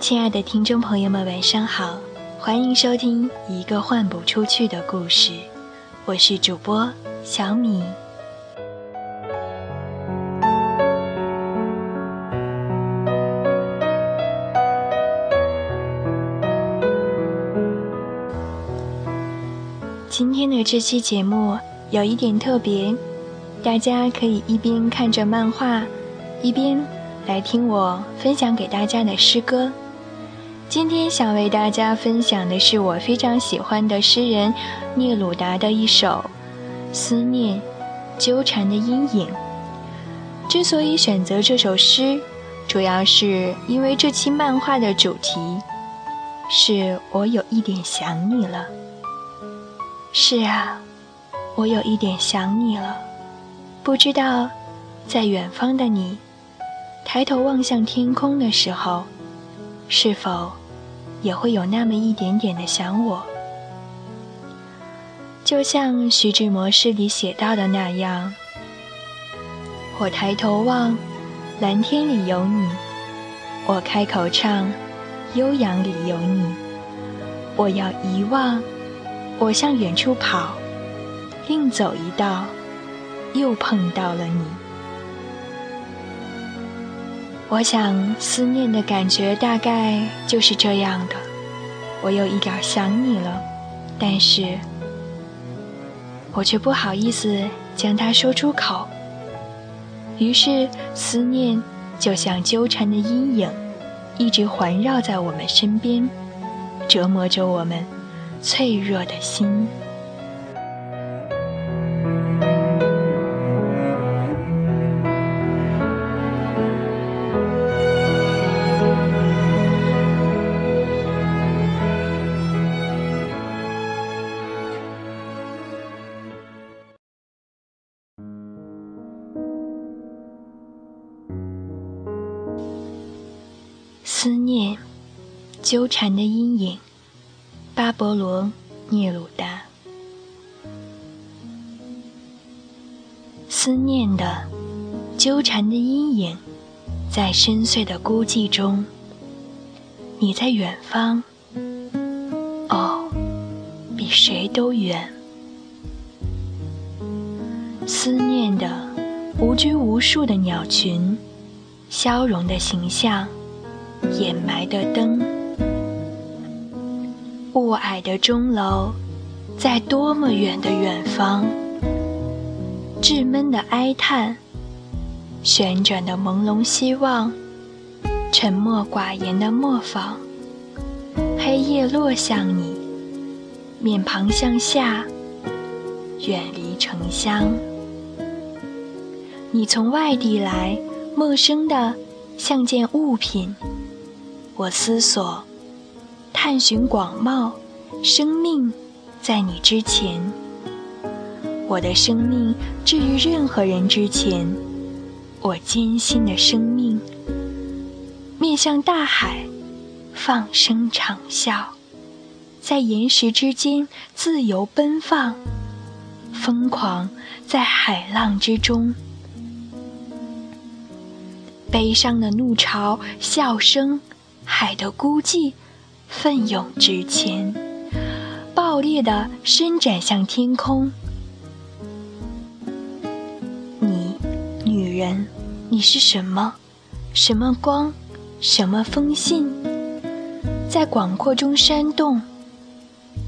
亲爱的听众朋友们，晚上好，欢迎收听《一个换不出去的故事》，我是主播小米。今天的这期节目有一点特别，大家可以一边看着漫画，一边来听我分享给大家的诗歌。今天想为大家分享的是我非常喜欢的诗人聂鲁达的一首《思念纠缠的阴影》。之所以选择这首诗，主要是因为这期漫画的主题是我有一点想你了。是啊，我有一点想你了。不知道，在远方的你，抬头望向天空的时候，是否？也会有那么一点点的想我，就像徐志摩诗里写到的那样：“我抬头望，蓝天里有你；我开口唱，悠扬里有你。我要遗忘，我向远处跑，另走一道，又碰到了你。”我想，思念的感觉大概就是这样的。我有一点想你了，但是，我却不好意思将它说出口。于是，思念就像纠缠的阴影，一直环绕在我们身边，折磨着我们脆弱的心。思念，纠缠的阴影。巴勃罗·聂鲁达。思念的，纠缠的阴影，在深邃的孤寂中。你在远方，哦，比谁都远。思念的，无拘无束的鸟群，消融的形象。掩埋的灯，雾霭的钟楼，在多么远的远方？稚闷的哀叹，旋转的朦胧希望，沉默寡言的磨坊。黑夜落向你，面庞向下，远离城乡。你从外地来，陌生的像件物品。我思索，探寻广袤，生命在你之前。我的生命至于任何人之前，我艰辛的生命面向大海，放声长啸，在岩石之间自由奔放，疯狂在海浪之中，悲伤的怒潮，笑声。海的孤寂，奋勇直前，爆裂的伸展向天空。你，女人，你是什么？什么光？什么风信？在广阔中煽动。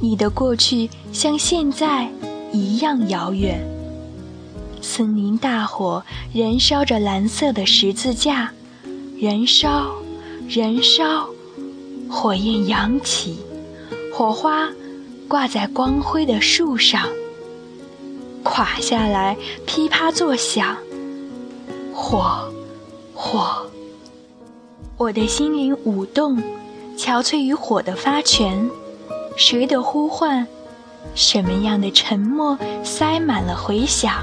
你的过去像现在一样遥远。森林大火燃烧着蓝色的十字架，燃烧。燃烧，火焰扬起，火花挂在光辉的树上，垮下来，噼啪作响。火，火，我的心灵舞动，憔悴于火的发拳。谁的呼唤？什么样的沉默塞满了回响？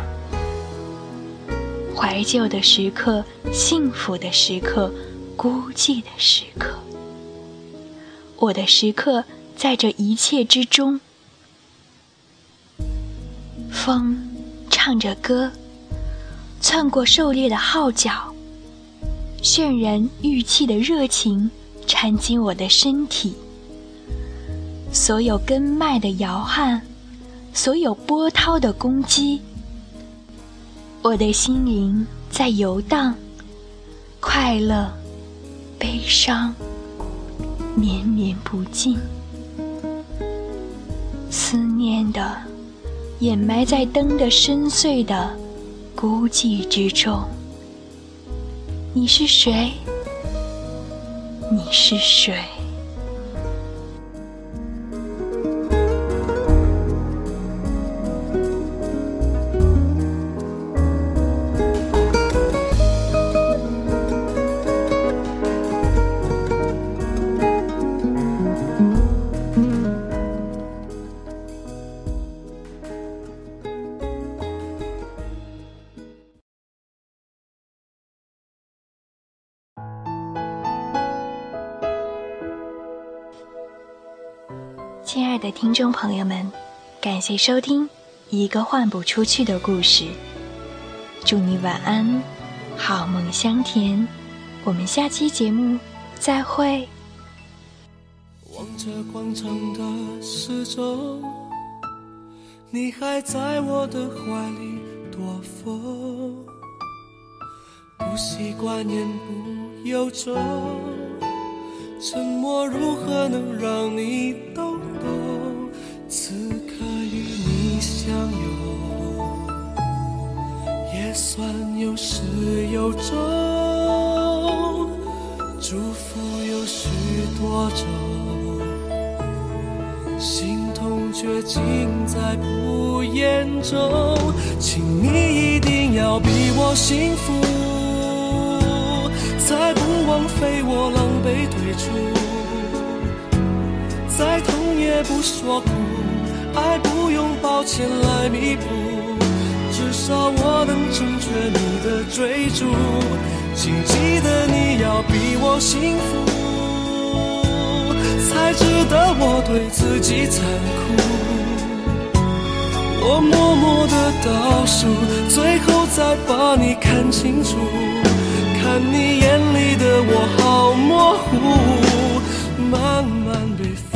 怀旧的时刻，幸福的时刻。孤寂的时刻，我的时刻在这一切之中。风唱着歌，窜过狩猎的号角，渲染玉器的热情，缠进我的身体，所有根脉的摇撼，所有波涛的攻击，我的心灵在游荡，快乐、悲伤，绵绵不尽，思念的掩埋在灯的深邃的孤寂之中。你是谁？你是谁？亲爱的听众朋友们，感谢收听《一个换不出去的故事》。祝你晚安，好梦香甜。我们下期节目再会。望着广场的四周，你还在我的怀里躲风，不习惯言不由衷，沉默如何能让你懂？也算有始有终。祝福有许多种，心痛却尽在不言中。请你一定要比我幸福，才不枉费我狼狈退出。再痛也不说苦，爱不用抱歉来弥补，至少我能成全你的追逐。请记得你要比我幸福，才值得我对自己残酷。我默默的倒数，最后再把你看清楚，看你眼里的我好模糊，慢慢被。